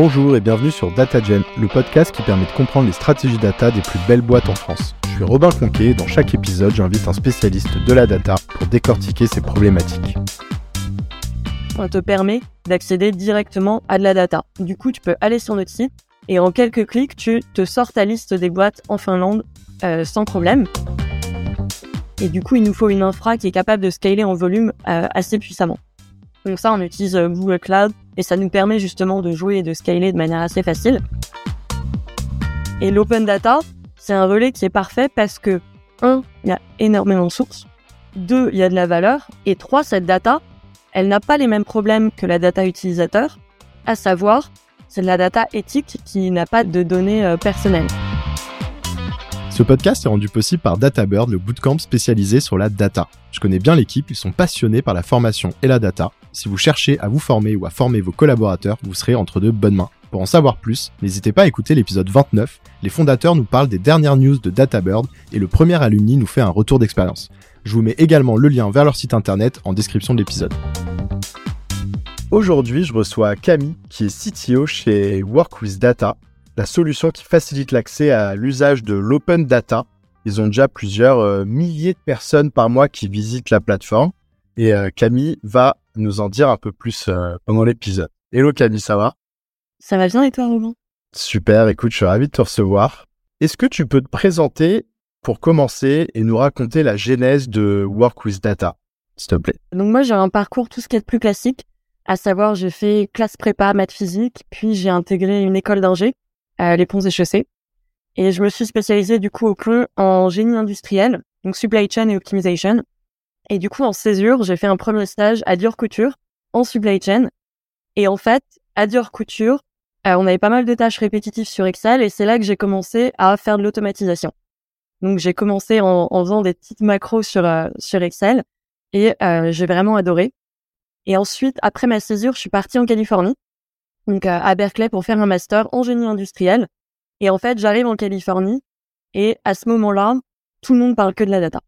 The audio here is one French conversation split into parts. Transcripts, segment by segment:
Bonjour et bienvenue sur DataGen, le podcast qui permet de comprendre les stratégies data des plus belles boîtes en France. Je suis Robin Conquet et dans chaque épisode, j'invite un spécialiste de la data pour décortiquer ces problématiques. On te permet d'accéder directement à de la data. Du coup, tu peux aller sur notre site et en quelques clics, tu te sors ta liste des boîtes en Finlande euh, sans problème. Et du coup, il nous faut une infra qui est capable de scaler en volume euh, assez puissamment. Donc ça, on utilise euh, Google Cloud et ça nous permet justement de jouer et de scaler de manière assez facile. Et l'open data, c'est un relais qui est parfait parce que, un, il y a énormément de sources. Deux, il y a de la valeur. Et trois, cette data, elle n'a pas les mêmes problèmes que la data utilisateur, à savoir, c'est de la data éthique qui n'a pas de données euh, personnelles. Ce podcast est rendu possible par DataBird, le bootcamp spécialisé sur la data. Je connais bien l'équipe, ils sont passionnés par la formation et la data. Si vous cherchez à vous former ou à former vos collaborateurs, vous serez entre de bonnes mains. Pour en savoir plus, n'hésitez pas à écouter l'épisode 29. Les fondateurs nous parlent des dernières news de DataBird et le premier alumni nous fait un retour d'expérience. Je vous mets également le lien vers leur site internet en description de l'épisode. Aujourd'hui, je reçois Camille, qui est CTO chez Work with Data, la solution qui facilite l'accès à l'usage de l'open data. Ils ont déjà plusieurs euh, milliers de personnes par mois qui visitent la plateforme. Et euh, Camille va nous en dire un peu plus euh, pendant l'épisode. Hello Camille, ça va? Ça va bien et toi, Robin Super, écoute, je suis ravi de te recevoir. Est-ce que tu peux te présenter pour commencer et nous raconter la genèse de Work with Data, s'il te plaît? Donc moi, j'ai un parcours tout ce qui est plus classique, à savoir j'ai fait classe prépa, maths physique, puis j'ai intégré une école d'ingé euh, les ponts et chaussées. Et je me suis spécialisée du coup au pont en génie industriel, donc supply chain et optimisation. Et du coup, en césure, j'ai fait un premier stage à Dior Couture en supply chain. Et en fait, à Dior Couture, euh, on avait pas mal de tâches répétitives sur Excel et c'est là que j'ai commencé à faire de l'automatisation. Donc j'ai commencé en, en, faisant des petites macros sur euh, sur Excel et euh, j'ai vraiment adoré. Et ensuite, après ma césure, je suis partie en Californie donc à Berkeley pour faire un master en génie industriel. Et en fait, j'arrive en Californie et à ce moment-là, tout le monde parle que de la data.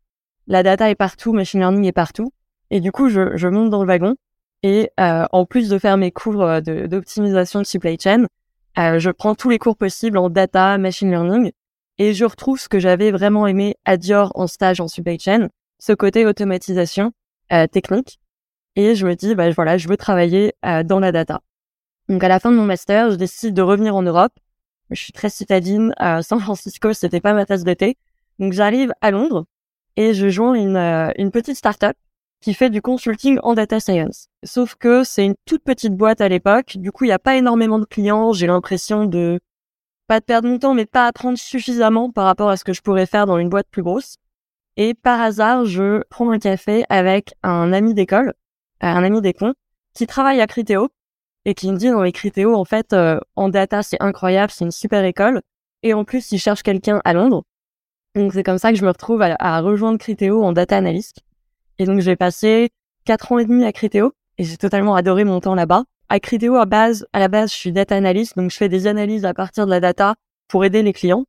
La data est partout, machine learning est partout. Et du coup, je, je monte dans le wagon et euh, en plus de faire mes cours euh, d'optimisation de, supply chain, euh, je prends tous les cours possibles en data, machine learning et je retrouve ce que j'avais vraiment aimé à Dior en stage en supply chain, ce côté automatisation euh, technique. Et je me dis, bah voilà, je veux travailler euh, dans la data. Donc à la fin de mon master, je décide de revenir en Europe. Je suis très citadine. À San Francisco, c'était pas ma tasse de thé. Donc j'arrive à Londres et je joins une, euh, une petite startup qui fait du consulting en data science. Sauf que c'est une toute petite boîte à l'époque. Du coup, il n'y a pas énormément de clients. J'ai l'impression de pas de perdre mon temps, mais pas apprendre suffisamment par rapport à ce que je pourrais faire dans une boîte plus grosse. Et par hasard, je prends un café avec un ami d'école, euh, un ami des cons, qui travaille à Criteo et qui me dit dans les Critéo, en fait, euh, en data, c'est incroyable, c'est une super école. Et en plus, ils cherchent quelqu'un à Londres. Donc, c'est comme ça que je me retrouve à, rejoindre Critéo en data analyst. Et donc, j'ai passé quatre ans et demi à Critéo et j'ai totalement adoré mon temps là-bas. À Critéo, à base, à la base, je suis data analyst, donc je fais des analyses à partir de la data pour aider les clients.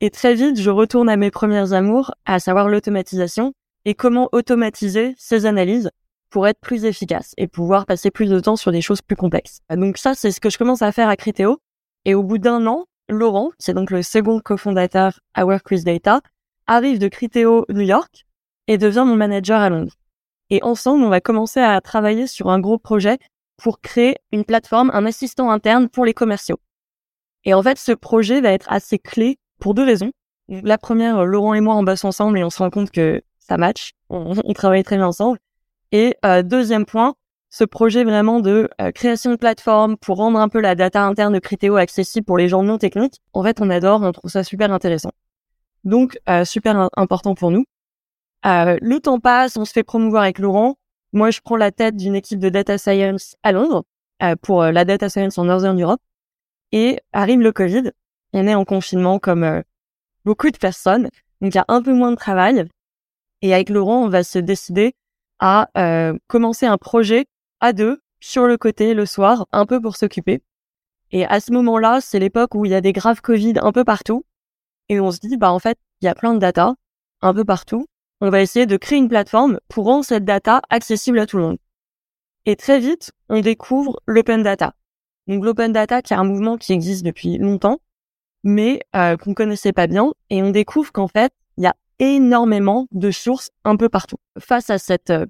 Et très vite, je retourne à mes premières amours, à savoir l'automatisation et comment automatiser ces analyses pour être plus efficace et pouvoir passer plus de temps sur des choses plus complexes. Donc ça, c'est ce que je commence à faire à Criteo. Et au bout d'un an, Laurent, c'est donc le second cofondateur à Work with Data, arrive de Criteo New York et devient mon manager à Londres. Et ensemble, on va commencer à travailler sur un gros projet pour créer une plateforme, un assistant interne pour les commerciaux. Et en fait, ce projet va être assez clé pour deux raisons. La première, Laurent et moi, on bosse ensemble et on se rend compte que ça match. On, on travaille très bien ensemble. Et euh, deuxième point, ce projet vraiment de euh, création de plateforme pour rendre un peu la data interne de Criteo accessible pour les gens non techniques. En fait, on adore, on trouve ça super intéressant. Donc, euh, super important pour nous. le temps passe, on se fait promouvoir avec Laurent. Moi, je prends la tête d'une équipe de data science à Londres pour la data science en Northern Europe. Et arrive le Covid. On est en confinement comme beaucoup de personnes. Donc, il y a un peu moins de travail. Et avec Laurent, on va se décider à euh, commencer un projet à deux sur le côté le soir, un peu pour s'occuper. Et à ce moment-là, c'est l'époque où il y a des graves Covid un peu partout. Et on se dit, bah en fait, il y a plein de data un peu partout. On va essayer de créer une plateforme pour rendre cette data accessible à tout le monde. Et très vite, on découvre l'open data. Donc l'open data, qui est un mouvement qui existe depuis longtemps, mais euh, qu'on connaissait pas bien, et on découvre qu'en fait, il y a énormément de sources un peu partout. Face à cette euh,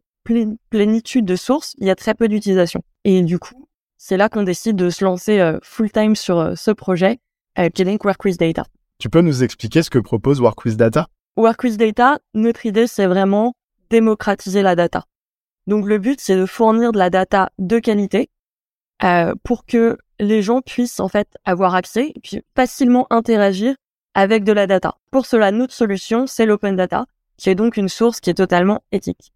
plénitude de sources, il y a très peu d'utilisation. Et du coup, c'est là qu'on décide de se lancer euh, full time sur euh, ce projet, euh, qui est Work with Data. Tu peux nous expliquer ce que propose Work with Data? Work with Data, notre idée, c'est vraiment démocratiser la data. Donc le but, c'est de fournir de la data de qualité euh, pour que les gens puissent en fait avoir accès et puis facilement interagir avec de la data. Pour cela, notre solution, c'est l'open data, qui est donc une source qui est totalement éthique.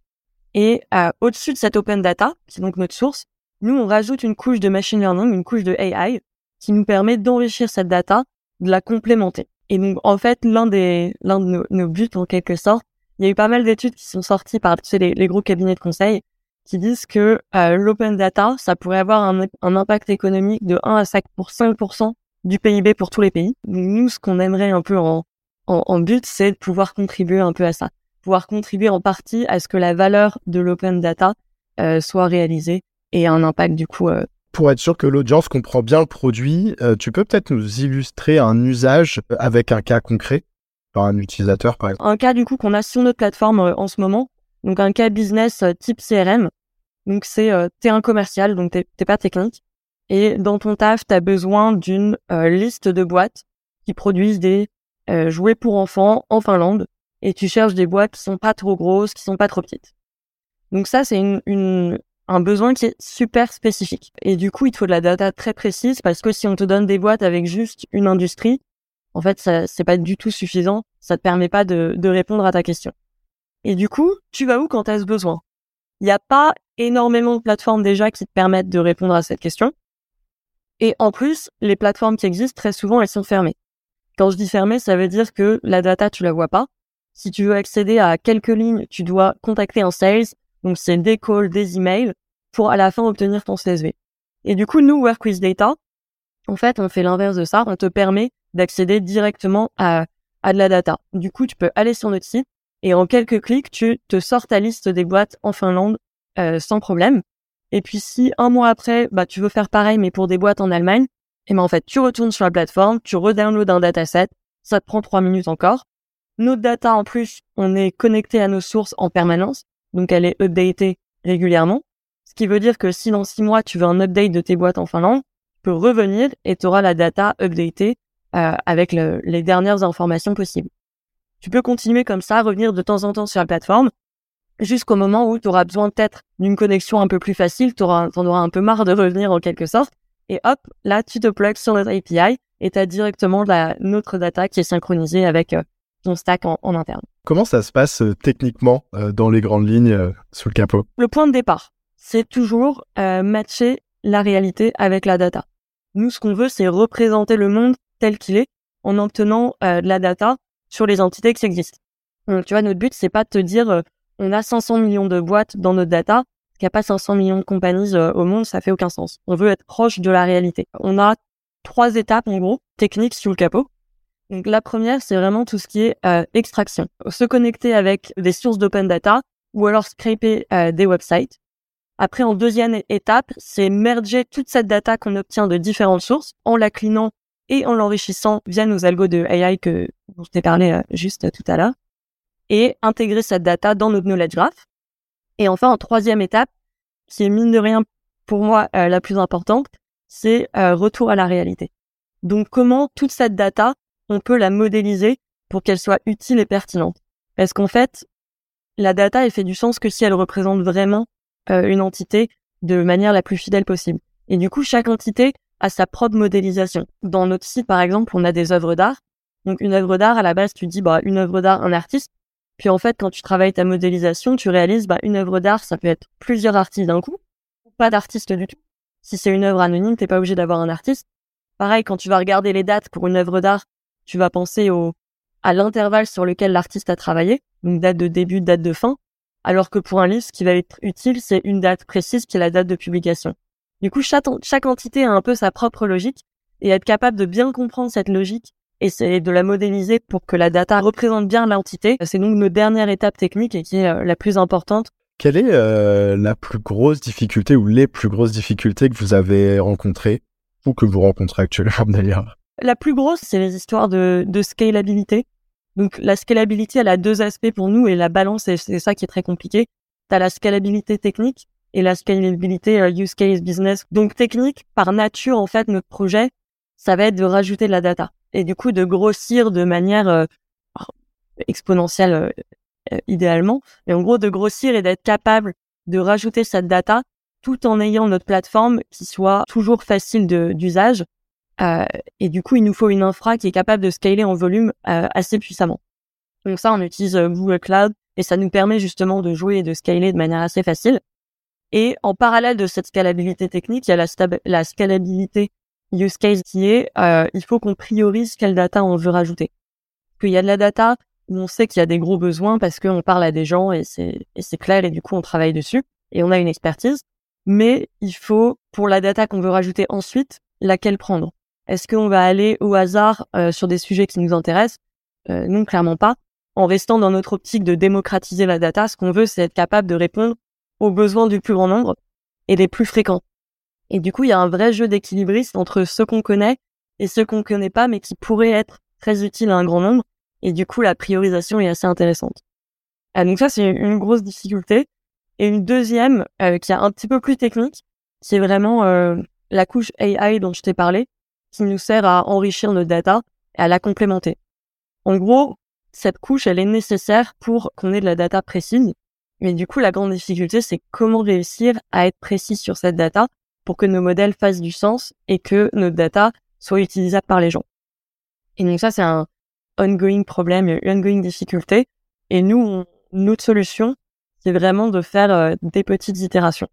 Et euh, au-dessus de cette open data, qui donc notre source, nous, on rajoute une couche de machine learning, une couche de AI, qui nous permet d'enrichir cette data, de la complémenter. Et donc, en fait, l'un des, l'un de nos, buts, en quelque sorte, il y a eu pas mal d'études qui sont sorties par tu sais, les, gros cabinets de conseil qui disent que euh, l'open data, ça pourrait avoir un, un, impact économique de 1 à 5 pour 5% du PIB pour tous les pays. Nous, ce qu'on aimerait un peu en, en, en but, c'est de pouvoir contribuer un peu à ça, pouvoir contribuer en partie à ce que la valeur de l'open data euh, soit réalisée et un impact du coup. Euh, pour être sûr que l'audience comprend bien le produit, euh, tu peux peut-être nous illustrer un usage avec un cas concret par un utilisateur par exemple? Un cas du coup qu'on a sur notre plateforme en ce moment, donc un cas business type CRM. Donc c'est t'es un commercial, donc t'es pas technique, et dans ton taf t'as besoin d'une liste de boîtes qui produisent des jouets pour enfants en Finlande, et tu cherches des boîtes qui sont pas trop grosses, qui sont pas trop petites. Donc ça c'est une, une, un besoin qui est super spécifique. Et du coup, il te faut de la data très précise parce que si on te donne des boîtes avec juste une industrie, en fait, ça, c'est pas du tout suffisant. Ça te permet pas de, de répondre à ta question. Et du coup, tu vas où quand tu as ce besoin? Il n'y a pas énormément de plateformes déjà qui te permettent de répondre à cette question. Et en plus, les plateformes qui existent, très souvent, elles sont fermées. Quand je dis fermées, ça veut dire que la data, tu la vois pas. Si tu veux accéder à quelques lignes, tu dois contacter un sales, donc c'est des calls, des emails pour à la fin obtenir ton CSV. Et du coup, nous, Work with Data, en fait, on fait l'inverse de ça. On te permet d'accéder directement à, à de la data. Du coup, tu peux aller sur notre site et en quelques clics, tu te sors ta liste des boîtes en Finlande euh, sans problème. Et puis si un mois après, bah, tu veux faire pareil mais pour des boîtes en Allemagne, et eh ben en fait, tu retournes sur la plateforme, tu redownloads un dataset, ça te prend trois minutes encore. Notre data en plus, on est connecté à nos sources en permanence donc elle est updatée régulièrement. Ce qui veut dire que si dans six mois tu veux un update de tes boîtes en Finlande, tu peux revenir et tu auras la data updatée euh, avec les dernières informations possibles. Tu peux continuer comme ça, revenir de temps en temps sur la plateforme, jusqu'au moment où tu auras besoin peut-être d'une connexion un peu plus facile, tu auras, en auras un peu marre de revenir en quelque sorte, et hop, là tu te plugs sur notre API et tu as directement la, notre data qui est synchronisée avec euh, ton stack en, interne. Comment ça se passe euh, techniquement euh, dans les grandes lignes euh, sous le capot? Le point de départ, c'est toujours matcher la réalité avec la data. Nous, ce qu'on veut, c'est représenter le monde tel qu'il est en obtenant de la data sur les entités qui existent. Donc, tu vois, notre but, c'est pas de te dire on a 500 millions de boîtes dans notre data, qu'il n'y a pas 500 millions de compagnies au monde, ça fait aucun sens. On veut être proche de la réalité. On a trois étapes, en gros, techniques sous le capot. Donc la première, c'est vraiment tout ce qui est euh, extraction. Se connecter avec des sources d'open data ou alors scraper euh, des websites. Après, en deuxième étape, c'est merger toute cette data qu'on obtient de différentes sources en la clinant et en l'enrichissant via nos algos de AI que je t'ai parlé euh, juste tout à l'heure et intégrer cette data dans notre knowledge graph. Et enfin, en troisième étape, qui est mine de rien pour moi la plus importante, c'est retour à la réalité. Donc comment toute cette data on peut la modéliser pour qu'elle soit utile et pertinente. Parce qu'en fait, la data, elle fait du sens que si elle représente vraiment euh, une entité de manière la plus fidèle possible. Et du coup, chaque entité a sa propre modélisation. Dans notre site, par exemple, on a des œuvres d'art. Donc, une œuvre d'art, à la base, tu dis, bah, une œuvre d'art, un artiste. Puis, en fait, quand tu travailles ta modélisation, tu réalises, bah, une œuvre d'art, ça peut être plusieurs artistes d'un coup, ou pas d'artiste du tout. Si c'est une œuvre anonyme, t'es pas obligé d'avoir un artiste. Pareil, quand tu vas regarder les dates pour une œuvre d'art, tu vas penser au, à l'intervalle sur lequel l'artiste a travaillé, donc date de début, date de fin, alors que pour un livre, ce qui va être utile, c'est une date précise qui est la date de publication. Du coup, chaque, chaque entité a un peu sa propre logique, et être capable de bien comprendre cette logique et de la modéliser pour que la data représente bien l'entité. C'est donc notre dernière étape technique et qui est euh, la plus importante. Quelle est euh, la plus grosse difficulté ou les plus grosses difficultés que vous avez rencontrées coûts que vous rencontrez actuellement d'ailleurs? La plus grosse, c'est les histoires de, de scalabilité. Donc la scalabilité, elle a deux aspects pour nous et la balance, c'est ça qui est très compliqué. Tu as la scalabilité technique et la scalabilité euh, use case business. Donc technique, par nature, en fait, notre projet, ça va être de rajouter de la data et du coup de grossir de manière euh, exponentielle euh, euh, idéalement, mais en gros de grossir et d'être capable de rajouter cette data tout en ayant notre plateforme qui soit toujours facile d'usage. Euh, et du coup, il nous faut une infra qui est capable de scaler en volume assez puissamment. Donc ça, on utilise Google Cloud et ça nous permet justement de jouer et de scaler de manière assez facile. Et en parallèle de cette scalabilité technique, il y a la, la scalabilité use case qui est, euh, il faut qu'on priorise quelle data on veut rajouter. Qu'il y a de la data où on sait qu'il y a des gros besoins parce qu'on parle à des gens et c'est clair et du coup on travaille dessus et on a une expertise. Mais il faut, pour la data qu'on veut rajouter ensuite, laquelle prendre? Est-ce qu'on va aller au hasard euh, sur des sujets qui nous intéressent? Euh, Non, clairement pas. En restant dans notre optique de démocratiser la data, ce qu'on veut, c'est être capable de répondre aux besoins du plus grand nombre et des plus fréquents. Et du coup, il y a un vrai jeu d'équilibriste entre ceux qu'on connaît et ceux qu'on connaît pas, mais qui pourraient être très utiles à un grand nombre. Et du coup, la priorisation est assez intéressante. Ah, donc ça, c'est une grosse difficulté. Et une deuxième, euh, qui est un petit peu plus technique, c'est vraiment euh, la couche AI dont je t'ai parlé, qui nous sert à enrichir nos data et à la complémenter. En gros, cette couche, elle est nécessaire pour qu'on ait de la data précise. Mais du coup, la grande difficulté, c'est comment réussir à être précis sur cette data pour que nos modèles fassent du sens et que notre data soit utilisable par les gens. Et donc ça, c'est un ongoing problème, une ongoing difficulté. Et nous, notre solution, c'est vraiment de faire euh, des petites itérations.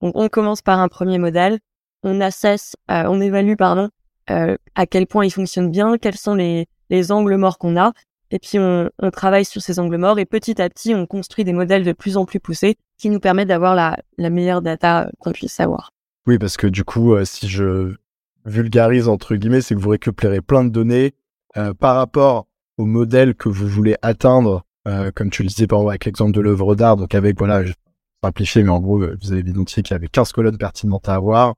Donc on commence par un premier modèle, on assesse, euh, on évalue pardon, euh, à quel point il fonctionne bien, quels sont les, les angles morts qu'on a, et puis on, on, travaille sur ces angles morts et petit à petit on construit des modèles de plus en plus poussés qui nous permettent d'avoir la, la meilleure data qu'on puisse avoir. Oui, parce que du coup, euh, si je vulgarise entre guillemets, c'est que vous récupérez plein de données euh, par rapport au modèle que vous voulez atteindre, euh, comme tu le disais par exemple avec l'exemple de l'œuvre d'art, donc avec, voilà, simplifié, mais en gros, vous avez identifié qu'il y avait 15 colonnes pertinentes à avoir,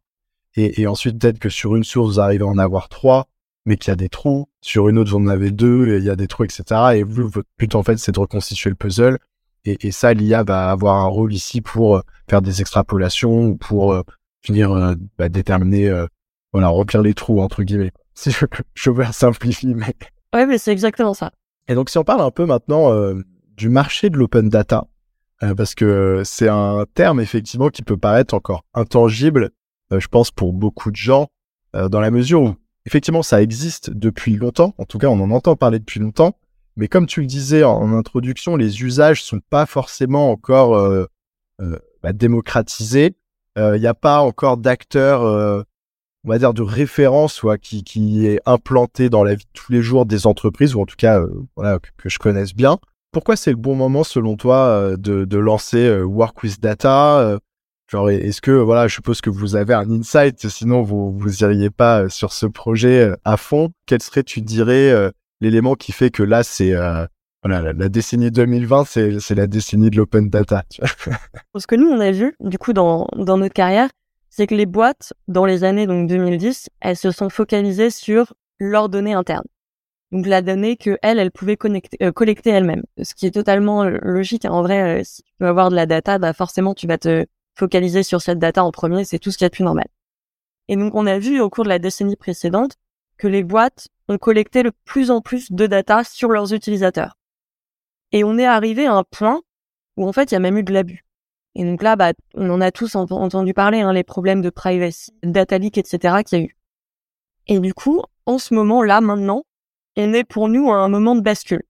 et, et ensuite peut-être que sur une source, vous arrivez à en avoir trois, mais qu'il y a des trous, sur une autre, vous en avez deux, et il y a des trous, etc. Et vous, votre but, en fait, c'est de reconstituer le puzzle, et, et ça, l'IA va avoir un rôle ici pour faire des extrapolations, ou pour finir euh, bah, déterminer, euh, voilà, remplir les trous entre guillemets. Si je, je veux simplifier, mais. Ouais, mais c'est exactement ça. Et donc, si on parle un peu maintenant euh, du marché de l'open data, parce que c'est un terme effectivement qui peut paraître encore intangible, je pense pour beaucoup de gens, dans la mesure où effectivement ça existe depuis longtemps. En tout cas, on en entend parler depuis longtemps. Mais comme tu le disais en, introduction, les usages sont pas forcément encore euh, bah, démocratisés il euh, n'y a pas encore d'acteur, euh, on va dire, de référence soit qui, qui est implanté dans la vie de tous les jours des entreprises, ou en tout cas euh, voilà, que, je connaisse bien. Pourquoi c'est le bon moment, selon toi, de, de lancer Work with Data Genre, est-ce que, voilà, je suppose que vous avez un insight, sinon vous vous iriez pas sur ce projet à fond. Quel serait, tu dirais, l'élément qui fait que là, c'est voilà, la, décennie 2020, c'est la décennie de l'open data. Ce que nous, on a vu, du coup, dans, dans notre carrière, c'est que les boîtes, dans les années donc 2010, elles se sont focalisées sur leurs données internes. Donc la donnée que elles, elles pouvaient connecter, euh, collecter elles-mêmes. Ce qui est totalement logique. En vrai, euh, si tu veux avoir de la data, bah forcément, tu vas te focaliser sur cette data en premier. C'est tout ce qui est de plus normal. Et donc, on a vu au cours de la décennie précédente que les boîtes ont collecté de plus en plus de data sur leurs utilisateurs. Et on est arrivé à un point où en fait il y a même eu de l'abus. Et donc là, bah, on en a tous entendu parler, hein, les problèmes de privacy, data leak, etc. qu'il y a eu. Et du coup, en ce moment-là, maintenant, on est pour nous un moment de bascule.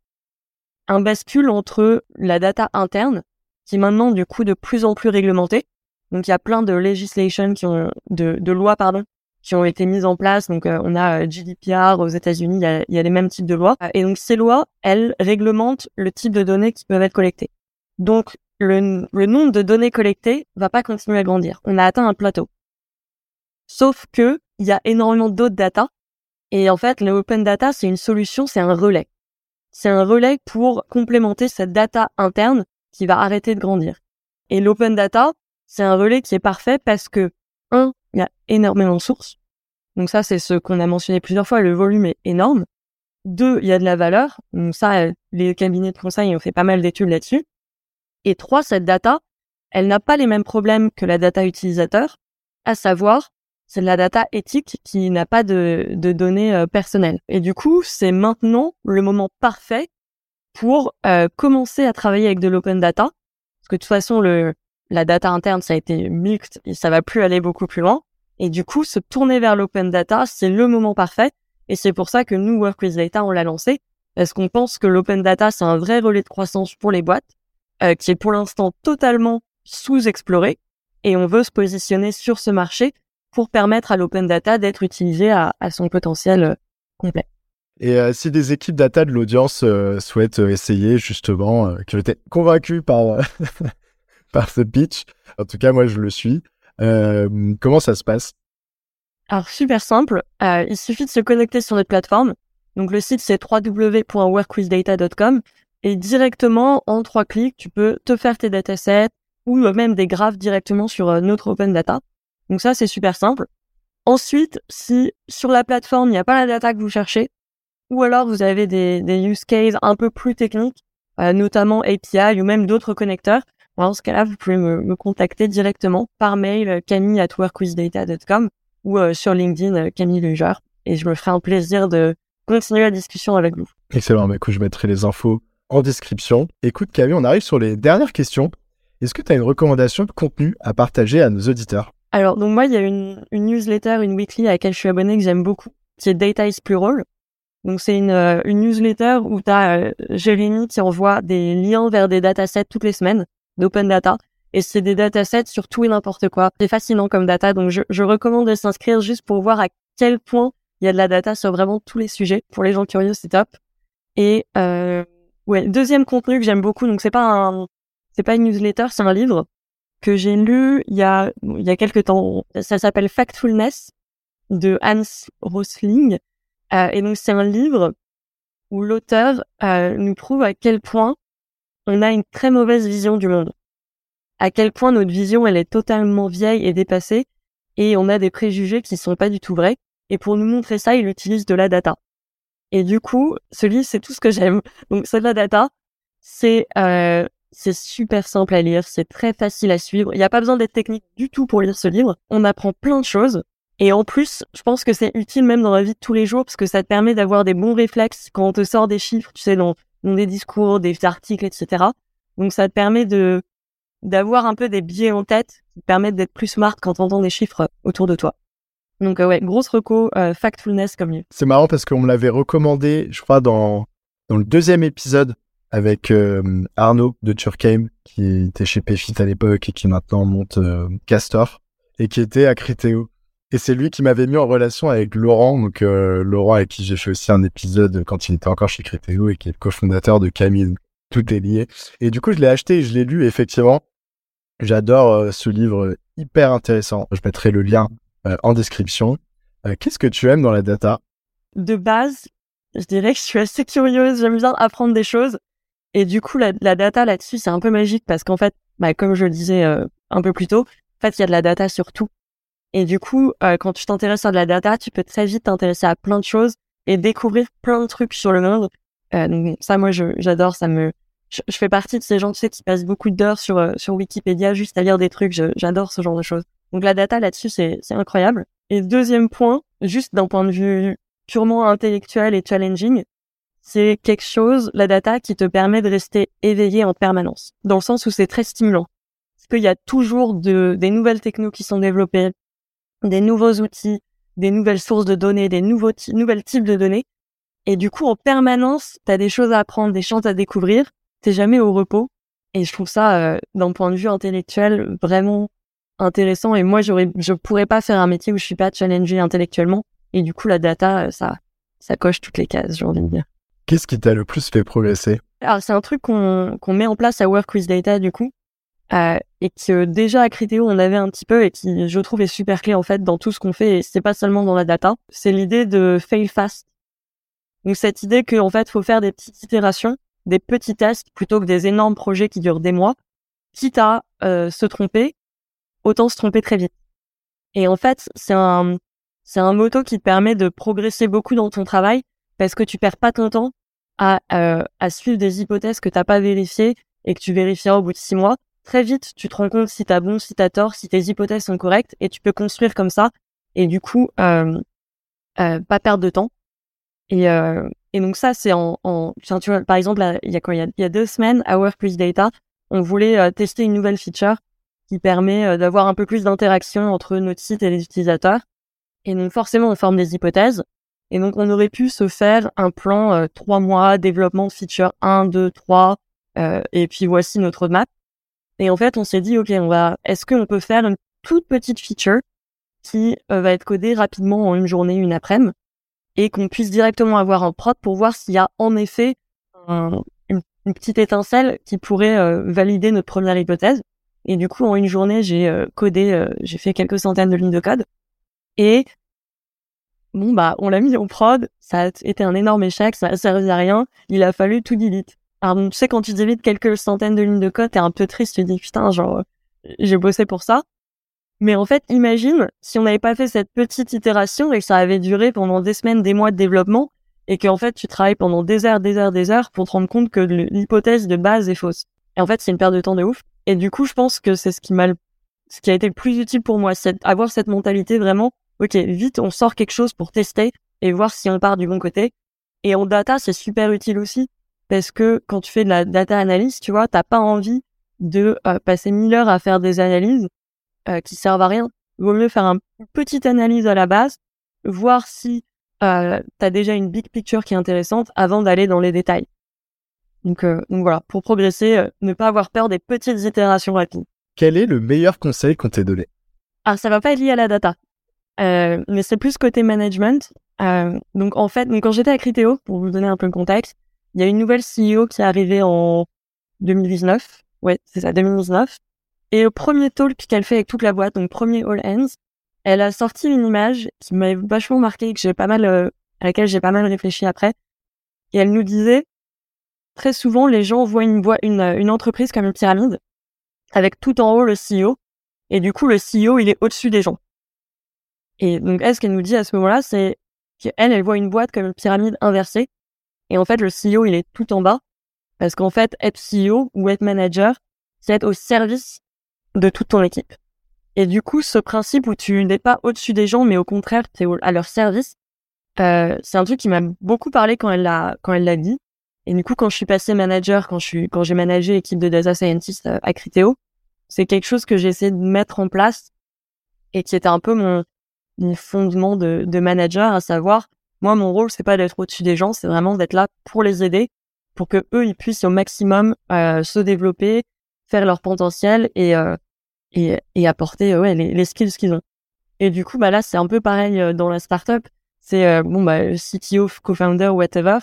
Un bascule entre la data interne, qui est maintenant du coup de plus en plus réglementée. Donc il y a plein de legislation qui ont, de, de lois pardon, qui ont été mises en place. Donc, euh, on a euh, GDPR aux États-Unis, il y a, y a, les mêmes types de lois. Et donc, ces lois, elles réglementent le type de données qui peuvent être collectées. Donc, le, le nombre de données collectées va pas continuer à grandir. On a atteint un plateau. Sauf que il y a énormément d'autres data. Et en fait, le open data, c'est une solution, c'est un relais. C'est un relais pour complémenter cette data interne qui va arrêter de grandir. Et l'open data, c'est un relais qui est parfait parce que, un, il y a énormément de sources. Donc ça, c'est ce qu'on a mentionné plusieurs fois, le volume est énorme. Deux, il y a de la valeur. Donc ça, euh, les cabinets de conseil ont fait pas mal d'études là-dessus. Et trois, cette data, elle n'a pas les mêmes problèmes que la data utilisateur, à savoir, c'est de la data éthique qui n'a pas de, de données euh, personnelles. Et du coup, c'est maintenant le moment parfait pour euh, commencer à travailler avec de l'open data, parce que de toute façon, le, la data interne, ça a été mixte et ça va plus aller beaucoup plus loin. Et du coup, se tourner vers l'open data, c'est le moment parfait. Et c'est pour ça que nous, Work with Data, on l'a lancé, parce qu'on pense que l'open data, c'est un vrai relais de croissance pour les boîtes, euh, qui est pour l'instant totalement sous-exploré. Et on veut se positionner sur ce marché pour permettre à l'open data d'être utilisé à, à, son potentiel euh, complet. Et euh, si des équipes data de l'audience euh, souhaitent essayer justement, que j'étais convaincu par par ce pitch. En tout cas, moi, je le suis. Euh, comment ça se passe? Alors, super simple. Euh, il suffit de se connecter sur notre plateforme. Donc, le site, c'est www.workwithdata.com. Et directement, en trois clics, tu peux te faire tes datasets ou même des graphes directement sur euh, notre open data. Donc, ça, c'est super simple. Ensuite, si sur la plateforme, il n'y a pas la data que vous cherchez, ou alors vous avez des, des use cases un peu plus techniques, euh, notamment API ou même d'autres connecteurs, dans ce cas-là, vous pouvez me, contacter directement par mail euh, camille at workwithdata.com ou euh, sur LinkedIn euh, Camille Luger et je me ferai un plaisir de continuer la discussion avec vous. Excellent, bah, écoute, je mettrai les infos en description. Écoute Camille, on arrive sur les dernières questions. Est-ce que tu as une recommandation de contenu à partager à nos auditeurs? Alors, donc moi, il y a une, une, newsletter, une weekly à laquelle je suis abonné que j'aime beaucoup, qui est Data is Plural. Donc c'est une, une newsletter où tu as Jérémy qui envoie des liens vers des datasets toutes les semaines d'open data. Et c'est des datasets sur tout et n'importe quoi. C'est fascinant comme data, donc je, je recommande de s'inscrire juste pour voir à quel point il y a de la data sur vraiment tous les sujets. Pour les gens curieux, c'est top. Et euh, ouais, deuxième contenu que j'aime beaucoup, donc c'est pas un, c'est pas une newsletter, c'est un livre que j'ai lu il y a il y a quelques temps. Ça s'appelle Factfulness de Hans Rosling. Euh, et donc c'est un livre où l'auteur euh, nous prouve à quel point on a une très mauvaise vision du monde. À quel point notre vision, elle est totalement vieille et dépassée, et on a des préjugés qui sont pas du tout vrais. Et pour nous montrer ça, il utilise de la data. Et du coup, ce livre, c'est tout ce que j'aime. Donc, c'est de la data. C'est euh, c'est super simple à lire, c'est très facile à suivre. Il n'y a pas besoin d'être technique du tout pour lire ce livre. On apprend plein de choses. Et en plus, je pense que c'est utile même dans la vie de tous les jours parce que ça te permet d'avoir des bons réflexes quand on te sort des chiffres, tu sais, dans, des discours, des articles, etc. Donc ça te permet de d'avoir un peu des biais en tête qui te permettent d'être plus smart quand tu entends des chiffres autour de toi. Donc euh, ouais, grosse reco, euh, factfulness comme livre. C'est marrant parce qu'on me l'avait recommandé, je crois, dans, dans le deuxième épisode avec euh, Arnaud de Turkheim, qui était chez Pfit à l'époque et qui maintenant monte Castor, et qui était à Criteo. Et c'est lui qui m'avait mis en relation avec Laurent, donc euh, Laurent avec qui j'ai fait aussi un épisode quand il était encore chez Criteo et qui est le cofondateur de Camille. Tout est lié. Et du coup, je l'ai acheté et je l'ai lu. Effectivement, j'adore euh, ce livre hyper intéressant. Je mettrai le lien euh, en description. Qu'est-ce que tu aimes dans la data? De base, je dirais que je suis assez curieuse. J'aime bien apprendre des choses. Et du coup, la, la data là-dessus, c'est un peu magique parce qu'en fait, bah, comme je le disais un peu plus tôt, en fait, il y a de la data sur tout. Et du coup, euh, quand tu t'intéresses à de la data, tu peux très vite t'intéresser à plein de choses et découvrir plein de trucs sur le monde. Euh, donc ça, moi, j'adore. Ça me, je, fais partie de ces gens, tu sais, qui passent beaucoup d'heures sur euh, sur Wikipédia juste à lire des trucs. J'adore ce genre de choses. Donc la data là-dessus, c'est incroyable. Et deuxième point, juste d'un point de vue purement intellectuel et challenging, c'est quelque chose, la data, qui te permet de rester éveillé en permanence, dans le sens où c'est très stimulant. Parce qu'il y a toujours de, des nouvelles technos qui sont développées, des nouveaux outils, des nouvelles sources de données, des nouveaux nouvelles types de données. Et du coup, en permanence, tu as des choses à apprendre, des chances à découvrir. T'es jamais au repos. Et je trouve ça, euh, d'un point de vue intellectuel, vraiment intéressant. Et moi, j'aurais, je pourrais pas faire un métier où je suis pas challengée intellectuellement. Et du coup, la data, euh, ça, ça coche toutes les cases, j'ai envie de dire. Qu'est-ce qui t'a le plus fait progresser? Alors, c'est un truc qu'on qu'on met en place à Work with Data, du coup. Euh, et que déjà à Criteo on avait un petit peu et qui je trouve est super clé en fait dans tout ce qu'on fait et c'est pas seulement dans la data, c'est l'idée de fail fast. Donc cette idée qu'en fait faut faire des petites itérations, des petits tests plutôt que des énormes projets qui durent des mois, quitte à euh, se tromper, autant se tromper très vite. Et en fait c'est un c'est un moto qui te permet de progresser beaucoup dans ton travail parce que tu perds pas ton temps à, euh, à suivre des hypothèses que t'as pas vérifiées et que tu vérifieras au bout de six mois. Très vite, tu te rends compte si t'as bon, si t'as tort, si tes hypothèses sont correctes et tu peux construire comme ça et du coup euh, euh, pas perdre de temps. Et, euh, et donc ça, c'est en, en tu vois, par exemple, il y a quoi, il y deux semaines à Work Plus Data, on voulait euh, tester une nouvelle feature qui permet euh, d'avoir un peu plus d'interaction entre notre site et les utilisateurs. Et donc forcément, on forme des hypothèses. Et donc on aurait pu se faire un plan euh, trois mois, développement de feature 1, 2, 3, et puis voici notre roadmap. Et en fait, on s'est dit, OK, on va, est-ce qu'on peut faire une toute petite feature qui va être codée rapidement en une journée, une après-midi, et qu'on puisse directement avoir en prod pour voir s'il y a en effet une, petite étincelle qui pourrait euh, valider notre première hypothèse. Et du coup, en une journée, j'ai euh, codé, euh, j'ai fait quelques centaines de lignes de code. Et bon, bah, on l'a mis en prod. Ça a été un énorme échec. Ça a servi à rien. Il a fallu tout delete. Alors, tu sais, quand tu deletes quelques centaines de lignes de code, t'es un peu triste. Tu te dis, putain, genre, j'ai bossé pour ça. Mais en fait, imagine si on n'avait pas fait cette petite itération et que ça avait duré pendant des semaines, des mois de développement et qu'en fait tu travailles pendant des heures, des heures, des heures pour te rendre compte que l'hypothèse de base est fausse. Et en fait, c'est une perte de temps de ouf. Et du coup, je pense que c'est ce qui m'a, ce qui a été le plus utile pour moi, c'est avoir cette mentalité vraiment, ok, vite, on sort quelque chose pour tester et voir si on part du bon côté. Et en data, c'est super utile aussi parce que quand tu fais de la data analyse, tu vois, t'as pas envie de euh, passer mille heures à faire des analyses euh, qui servent à rien. Il vaut mieux faire une petite analyse à la base, voir si euh, tu as déjà une big picture qui est intéressante avant d'aller dans les détails. Donc, euh, donc voilà, pour progresser, euh, ne pas avoir peur des petites itérations rapides. Quel est le meilleur conseil qu'on t'ait donné? Alors ça va pas être lié à la data, euh, mais c'est plus côté management. donc en fait, donc, quand j'étais à Criteo, pour vous donner un peu le contexte, il y a une nouvelle CEO qui est arrivée en 2019. Ouais, c'est ça, 2019. Et le premier talk qu'elle fait avec toute la boîte, donc premier All Hands, elle a sorti une image qui m'a vachement marqué, que j'ai pas mal, euh, à laquelle j'ai pas mal réfléchi après. Et elle nous disait, très souvent, les gens voient une, une, une entreprise comme une pyramide, avec tout en haut le CEO, et du coup, le CEO, il est au-dessus des gens. Et donc, elle, ce qu'elle nous dit à ce moment-là, c'est qu'elle, elle voit une boîte comme une pyramide inversée, et en fait, le CEO, il est tout en bas, parce qu'en fait, être CEO ou être manager, c'est être au service de toute ton équipe. Et du coup, ce principe où tu n'es pas au-dessus des gens, mais au contraire, tu es à leur service, euh, c'est un truc qui m'a beaucoup parlé quand elle l'a quand elle l'a dit. Et du coup, quand je suis passé manager, quand je suis quand j'ai managé l'équipe de data scientist euh, à Criteo, c'est quelque chose que j'ai essayé de mettre en place et qui était un peu mon, mon fondement de, de manager, à savoir, moi, mon rôle, c'est pas d'être au-dessus des gens, c'est vraiment d'être là pour les aider, pour que eux, ils puissent au maximum euh, se développer, faire leur potentiel et euh, et, et apporter ouais les, les skills qu'ils ont. Et du coup bah là c'est un peu pareil euh, dans la startup. C'est euh, bon bah CTO, co-founder, whatever.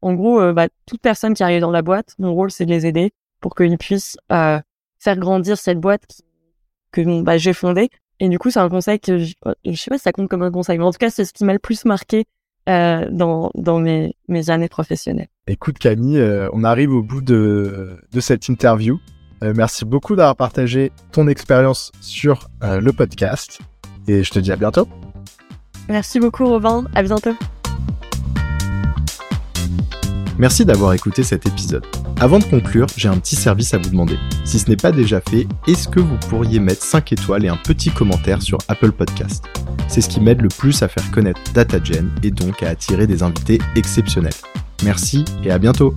En gros bah toute personne qui arrive dans la boîte, mon rôle c'est de les aider pour qu'ils puissent faire grandir cette boîte qui, que bah, j'ai fondée. Et du coup, c'est un conseil que je, je, sais pas si ça compte comme un conseil, mais en tout cas, c'est ce qui m'a le plus marqué euh, dans, dans mes, mes années professionnelles. Écoute Camille, on arrive au bout de, de cette interview. Euh, merci beaucoup d'avoir partagé ton expérience sur euh, le podcast et je te dis à bientôt. Merci beaucoup Robin, à bientôt. Merci d'avoir écouté cet épisode. Avant de conclure, j'ai un petit service à vous demander. Si ce n'est pas déjà fait, est-ce que vous pourriez mettre 5 étoiles et un petit commentaire sur Apple Podcast? C'est ce qui m'aide le plus à faire connaître DataGen et donc à attirer des invités exceptionnels. Merci et à bientôt